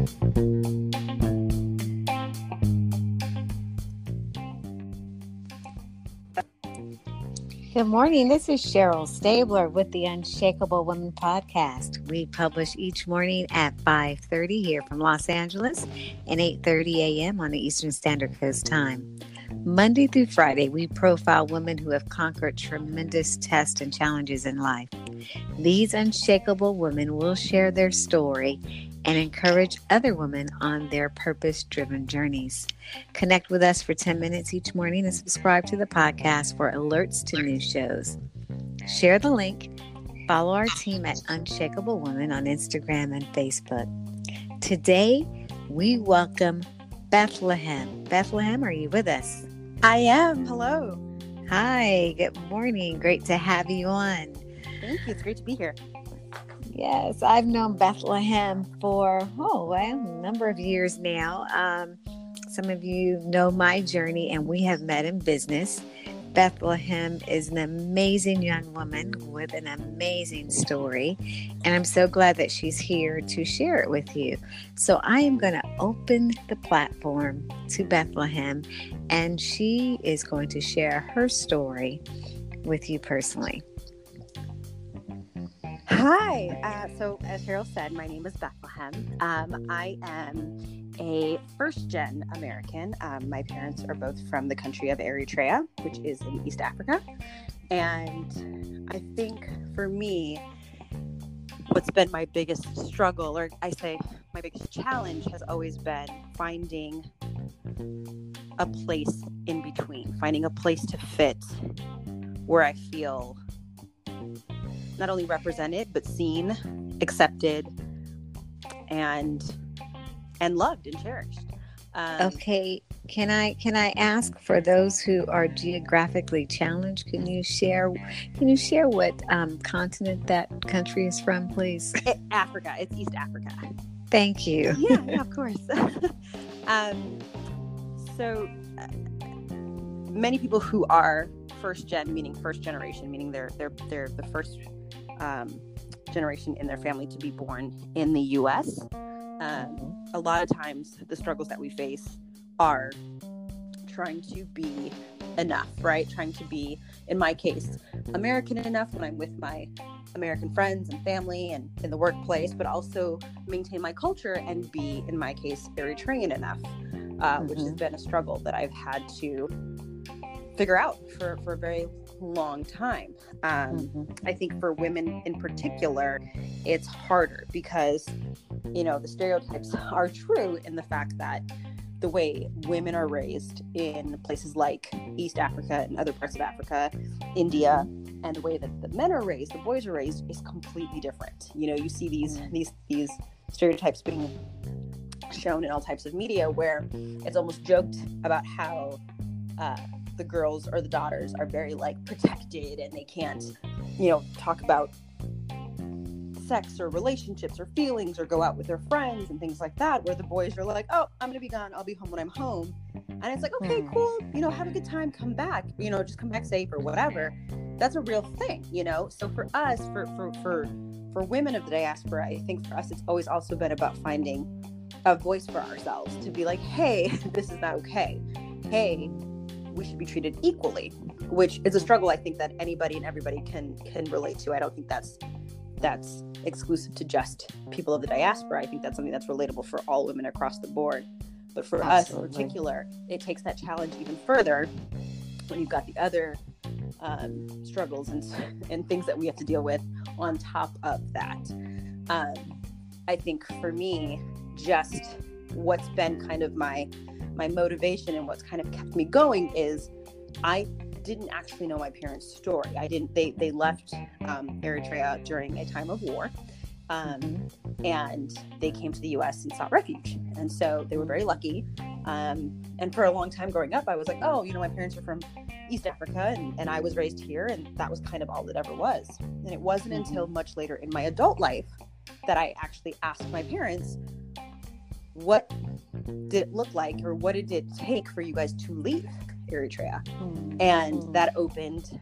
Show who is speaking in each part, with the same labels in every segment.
Speaker 1: Good morning. This is Cheryl Stabler with the Unshakable Women podcast. We publish each morning at 5:30 here from Los Angeles and 8:30 a.m. on the Eastern Standard Coast time. Monday through Friday, we profile women who have conquered tremendous tests and challenges in life. These unshakable women will share their story and encourage other women on their purpose driven journeys. Connect with us for 10 minutes each morning and subscribe to the podcast for alerts to new shows. Share the link. Follow our team at Unshakable Women on Instagram and Facebook. Today, we welcome Bethlehem. Bethlehem, are you with us?
Speaker 2: I am. Hello.
Speaker 1: Hi, good morning. Great to have you on.
Speaker 2: Thank you. It's great to be here.
Speaker 1: Yes, I've known Bethlehem for, oh, well, a number of years now. Um, some of you know my journey, and we have met in business. Bethlehem is an amazing young woman with an amazing story, and I'm so glad that she's here to share it with you. So, I am going to open the platform to Bethlehem, and she is going to share her story with you personally.
Speaker 2: Hi. Uh, so, as Cheryl said, my name is Bethlehem. Um, I am a first gen American. Um, my parents are both from the country of Eritrea, which is in East Africa. And I think for me, what's been my biggest struggle, or I say my biggest challenge, has always been finding a place in between, finding a place to fit where I feel not only represented but seen, accepted, and and loved and cherished.
Speaker 1: Um, okay, can I can I ask for those who are geographically challenged? Can you share can you share what um, continent that country is from, please?
Speaker 2: Africa. It's East Africa.
Speaker 1: Thank you.
Speaker 2: yeah, yeah, of course. um, so uh, many people who are first gen, meaning first generation, meaning they're they're they're the first um, generation in their family to be born in the US. Um, a lot of times, the struggles that we face are trying to be enough, right? Trying to be, in my case, American enough when I'm with my American friends and family and in the workplace, but also maintain my culture and be, in my case, Eritrean enough, uh, mm-hmm. which has mm-hmm. been a struggle that I've had to figure out for, for a very long time. Um, mm-hmm. I think for women in particular, it's harder because, you know, the stereotypes are true in the fact that the way women are raised in places like East Africa and other parts of Africa, India, and the way that the men are raised, the boys are raised, is completely different. You know, you see these mm-hmm. these these stereotypes being shown in all types of media where it's almost joked about how uh, the girls or the daughters are very like protected and they can't, you know, talk about sex or relationships or feelings or go out with their friends and things like that where the boys are like oh i'm gonna be gone. I'll be home when i'm home. And it's like okay hmm. cool. You know have a good time. Come back. You know just come back safe or whatever. That's a real thing you know? So for us for for for for women of the diaspora i think for us it's always also been about finding a voice for ourselves to be like hey this is not okay. Hey we should be treated equally, which is a struggle I think that anybody and everybody can can relate to. I don't think that's that's exclusive to just people of the diaspora. I think that's something that's relatable for all women across the board. But for Absolutely. us in particular, it takes that challenge even further when you've got the other um, struggles and and things that we have to deal with on top of that. Um, I think for me, just what's been kind of my my motivation and what's kind of kept me going is I didn't actually know my parents' story. I didn't. They they left um, Eritrea during a time of war, um, and they came to the U.S. and sought refuge. And so they were very lucky. Um, and for a long time growing up, I was like, oh, you know, my parents are from East Africa, and, and I was raised here, and that was kind of all it ever was. And it wasn't until much later in my adult life that I actually asked my parents, what did it look like or what did it take for you guys to leave Eritrea? And that opened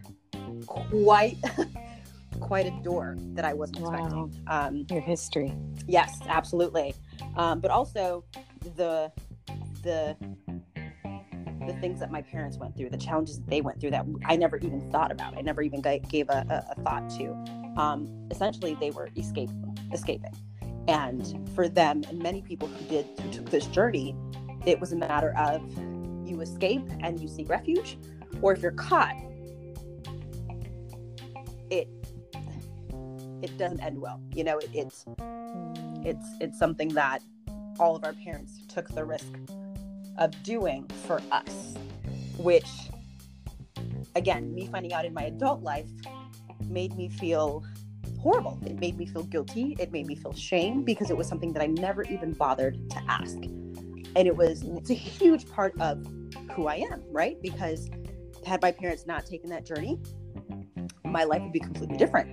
Speaker 2: quite quite a door that I wasn't
Speaker 1: Wow.
Speaker 2: expecting. Um,
Speaker 1: Your history.
Speaker 2: yes, absolutely. Um, but also the the the things that my parents went through, the challenges that they went through that I never even thought about. I never even gave a, a, a thought to. Um, essentially, they were escaping, escaping, and for them and many people who did who took this journey, it was a matter of you escape and you seek refuge, or if you're caught, it it doesn't end well. You know, it, it's it's it's something that all of our parents took the risk of doing for us which again me finding out in my adult life made me feel horrible it made me feel guilty it made me feel shame because it was something that i never even bothered to ask and it was it's a huge part of who i am right because had my parents not taken that journey my life would be completely different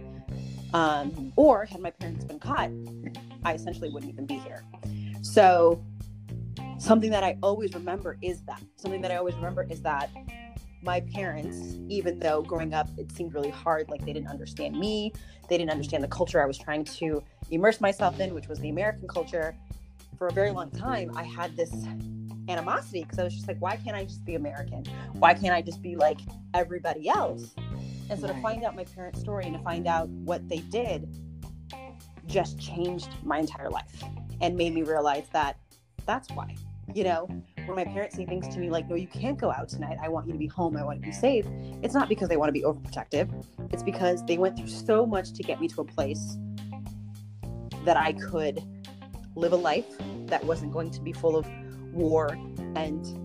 Speaker 2: um, or had my parents been caught I essentially wouldn't even be here. So, something that I always remember is that. Something that I always remember is that my parents, even though growing up it seemed really hard, like they didn't understand me, they didn't understand the culture I was trying to immerse myself in, which was the American culture. For a very long time, I had this animosity because I was just like, why can't I just be American? Why can't I just be like everybody else? And so to find out my parents' story and to find out what they did just changed my entire life and made me realize that that's why. You know, when my parents say things to me like, no, you can't go out tonight. I want you to be home. I want to be safe. It's not because they want to be overprotective. It's because they went through so much to get me to a place that I could live a life that wasn't going to be full of war and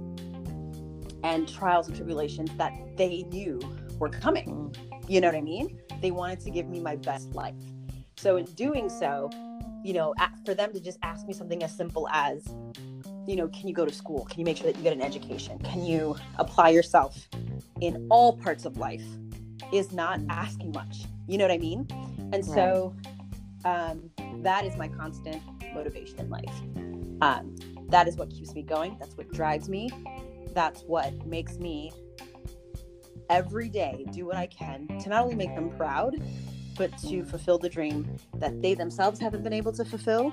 Speaker 2: and trials and tribulations that they knew were coming. You know what I mean? They wanted to give me my best life. So in doing so, you know, for them to just ask me something as simple as, you know, can you go to school? Can you make sure that you get an education? Can you apply yourself in all parts of life? Is not asking much. You know what I mean? And so um, that is my constant motivation in life. Um, that is what keeps me going. That's what drives me. That's what makes me every day do what I can to not only make them proud, but to fulfill the dream that they themselves haven't been able to fulfill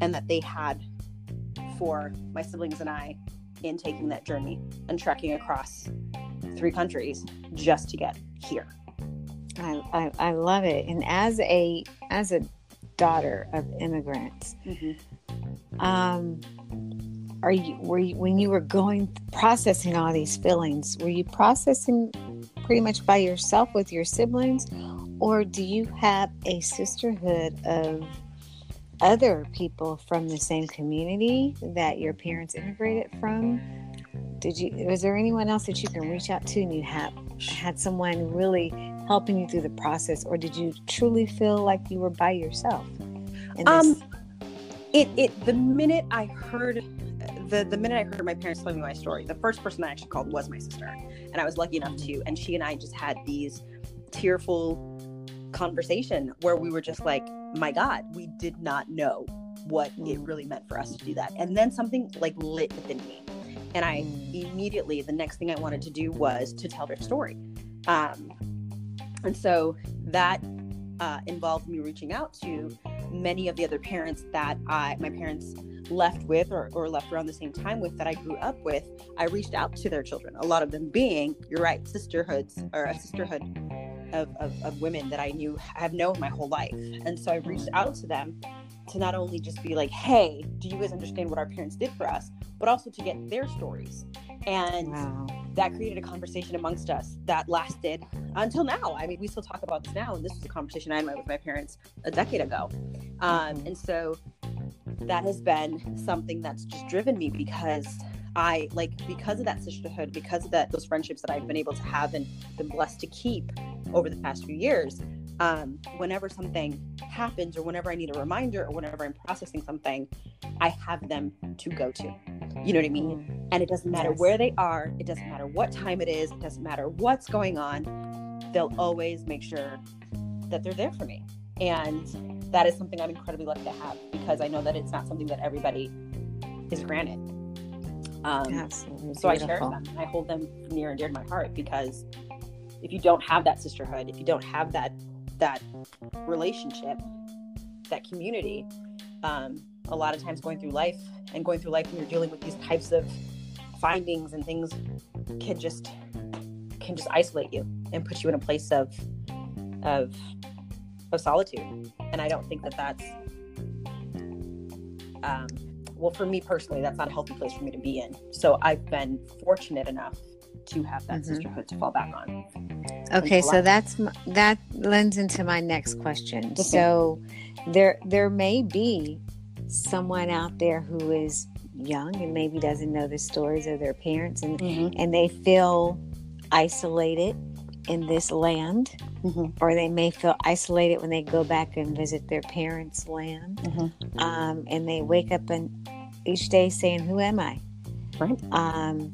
Speaker 2: and that they had for my siblings and I in taking that journey and trekking across three countries just to get here.
Speaker 1: I, I, I love it. And as a as a daughter of immigrants, um, are you were you when you were going processing all these feelings? Were you processing pretty much by yourself with your siblings, or do you have a sisterhood of other people from the same community that your parents immigrated from? Did you was there anyone else that you can reach out to and you have had someone really helping you through the process, or did you truly feel like you were by yourself?
Speaker 2: Um, it it the minute I heard the the minute I heard my parents telling me my story, the first person I actually called was my sister, and I was lucky enough to, and she and I just had these tearful conversation where we were just like, my God, we did not know what it really meant for us to do that, and then something like lit within me, and I immediately the next thing I wanted to do was to tell their story, um, and so that uh, involved me reaching out to many of the other parents that I, my parents left with or, or left around the same time with that I grew up with, I reached out to their children. A lot of them being, you're right, sisterhoods or a sisterhood of, of, of women that I knew, I have known my whole life. And so I reached out to them to not only just be like, hey, do you guys understand what our parents did for us, but also to get their stories. And
Speaker 1: wow.
Speaker 2: that created a conversation amongst us that lasted until now. I mean, we still talk about this now, and this was a conversation I had with my parents a decade ago. Um, and so that has been something that's just driven me because I like because of that sisterhood, because of that those friendships that I've been able to have and been blessed to keep over the past few years. Um, whenever something happens, or whenever I need a reminder, or whenever I'm processing something, I have them to go to. You know what I mean? And it doesn't matter where they are, it doesn't matter what time it is, it doesn't matter what's going on, they'll always make sure that they're there for me. And that is something I'm incredibly lucky to have because I know that it's not something that everybody is granted. Um,
Speaker 1: Absolutely.
Speaker 2: so I cherish them I hold them near and dear to my heart because if you don't have that sisterhood, if you don't have that that relationship, that community. Um, a lot of times going through life and going through life when you're dealing with these types of findings and things can just can just isolate you and put you in a place of of of solitude and i don't think that that's um, well for me personally that's not a healthy place for me to be in so i've been fortunate enough to have that mm-hmm. sisterhood to fall back on
Speaker 1: okay so that's that lends into my next question so there there may be someone out there who is young and maybe doesn't know the stories of their parents and mm-hmm. and they feel isolated in this land mm-hmm. or they may feel isolated when they go back and visit their parents land mm-hmm. um, and they wake up and each day saying who am i
Speaker 2: right
Speaker 1: um,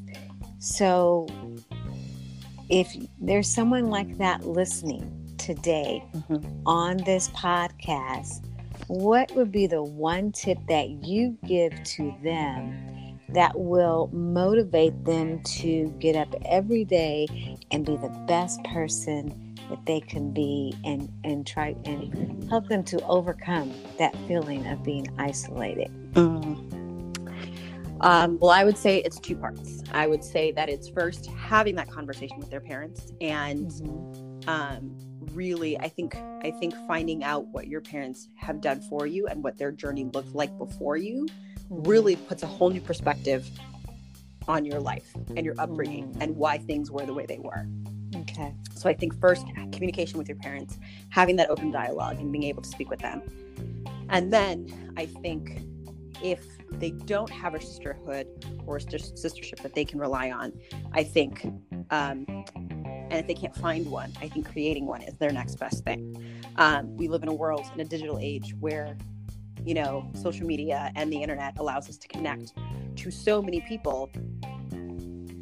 Speaker 1: so if there's someone like that listening today mm-hmm. on this podcast what would be the one tip that you give to them that will motivate them to get up every day and be the best person that they can be and and try and help them to overcome that feeling of being isolated mm.
Speaker 2: Um, well i would say it's two parts. I would say that it's first having that conversation with their parents and mm-hmm. um, really i think i think finding out what your parents have done for you and what their journey looked like before you really puts a whole new perspective on your life and your upbringing mm. and why things were the way they were.
Speaker 1: Okay.
Speaker 2: So i think first communication with your parents having that open dialogue and being able to speak with them. And then i think if they don't have a sisterhood or a sistership that they can rely on i think um, and if they can't find one, I think creating one is their next best thing. Um, we live in a world, in a digital age where, you know, social media and the internet allows us to connect to so many people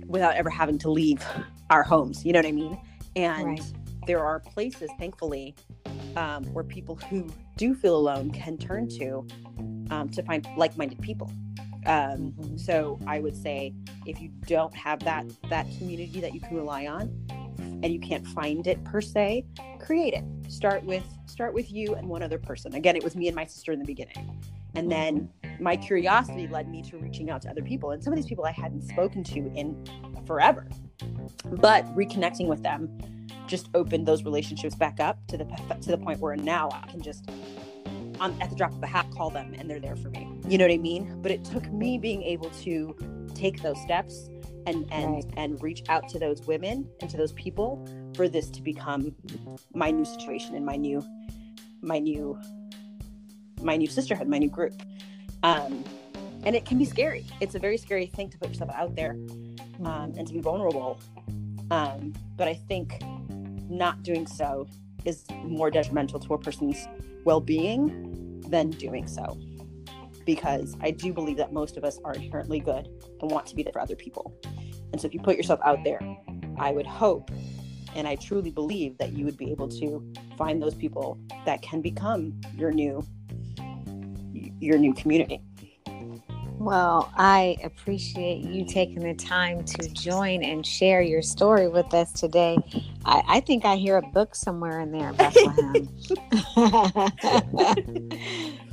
Speaker 2: without ever having to leave our homes. You know what I mean? And right. there are places, thankfully, um, where people who do feel alone can turn to um, to find like-minded people. Um, mm-hmm. So I would say if you don't have that that community that you can rely on, and you can't find it per se, create it. Start with start with you and one other person. Again, it was me and my sister in the beginning. And then my curiosity led me to reaching out to other people. And some of these people I hadn't spoken to in forever. But reconnecting with them just opened those relationships back up to the to the point where now I can just on at the drop of a hat call them and they're there for me. You know what I mean? But it took me being able to take those steps and and right. and reach out to those women and to those people for this to become my new situation and my new my new my new sisterhood my new group um and it can be scary it's a very scary thing to put yourself out there um, and to be vulnerable um but i think not doing so is more detrimental to a person's well-being than doing so because I do believe that most of us are inherently good and want to be there for other people. And so if you put yourself out there, I would hope and I truly believe that you would be able to find those people that can become your new your new community.
Speaker 1: Well, I appreciate you taking the time to join and share your story with us today. I, I think I hear a book somewhere in there, Bethlehem.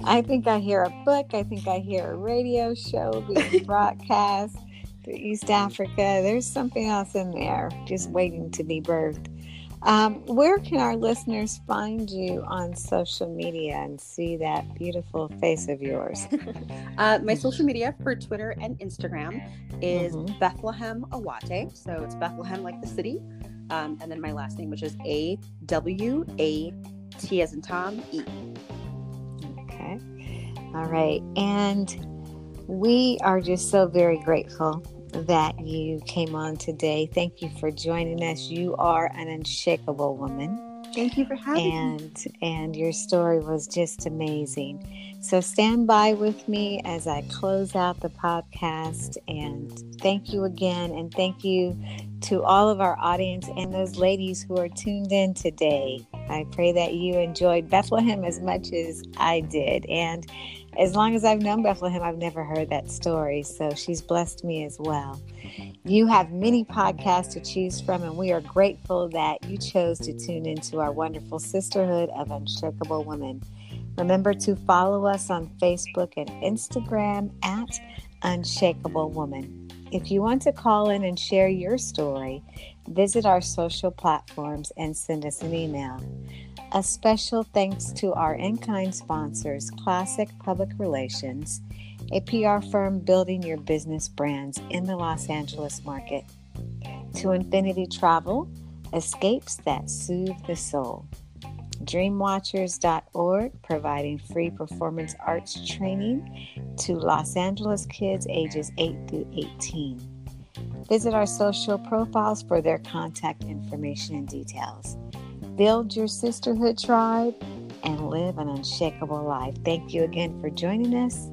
Speaker 1: I think I hear a book. I think I hear a radio show being broadcast to East Africa. There's something else in there just waiting to be birthed. Um, where can our listeners find you on social media and see that beautiful face of yours?
Speaker 2: uh, my social media for Twitter and Instagram is mm-hmm. Bethlehem Awate. So it's Bethlehem like the city. Um, and then my last name, which is A W A T as in Tom E.
Speaker 1: Okay. All right. And we are just so very grateful that you came on today. Thank you for joining us. You are an unshakable woman.
Speaker 2: Thank you for having
Speaker 1: and, me. And your story was just amazing. So stand by with me as I close out the podcast. And thank you again. And thank you to all of our audience and those ladies who are tuned in today. I pray that you enjoyed Bethlehem as much as I did. And as long as I've known Bethlehem, I've never heard that story. So she's blessed me as well. You have many podcasts to choose from, and we are grateful that you chose to tune into our wonderful sisterhood of unshakable women. Remember to follow us on Facebook and Instagram at Unshakable Woman. If you want to call in and share your story, visit our social platforms and send us an email. A special thanks to our in kind sponsors, Classic Public Relations, a PR firm building your business brands in the Los Angeles market, to Infinity Travel, escapes that soothe the soul. Dreamwatchers.org, providing free performance arts training to Los Angeles kids ages 8 through 18. Visit our social profiles for their contact information and details. Build your sisterhood tribe and live an unshakable life. Thank you again for joining us.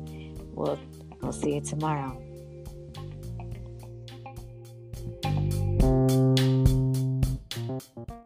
Speaker 1: We'll, we'll see you tomorrow.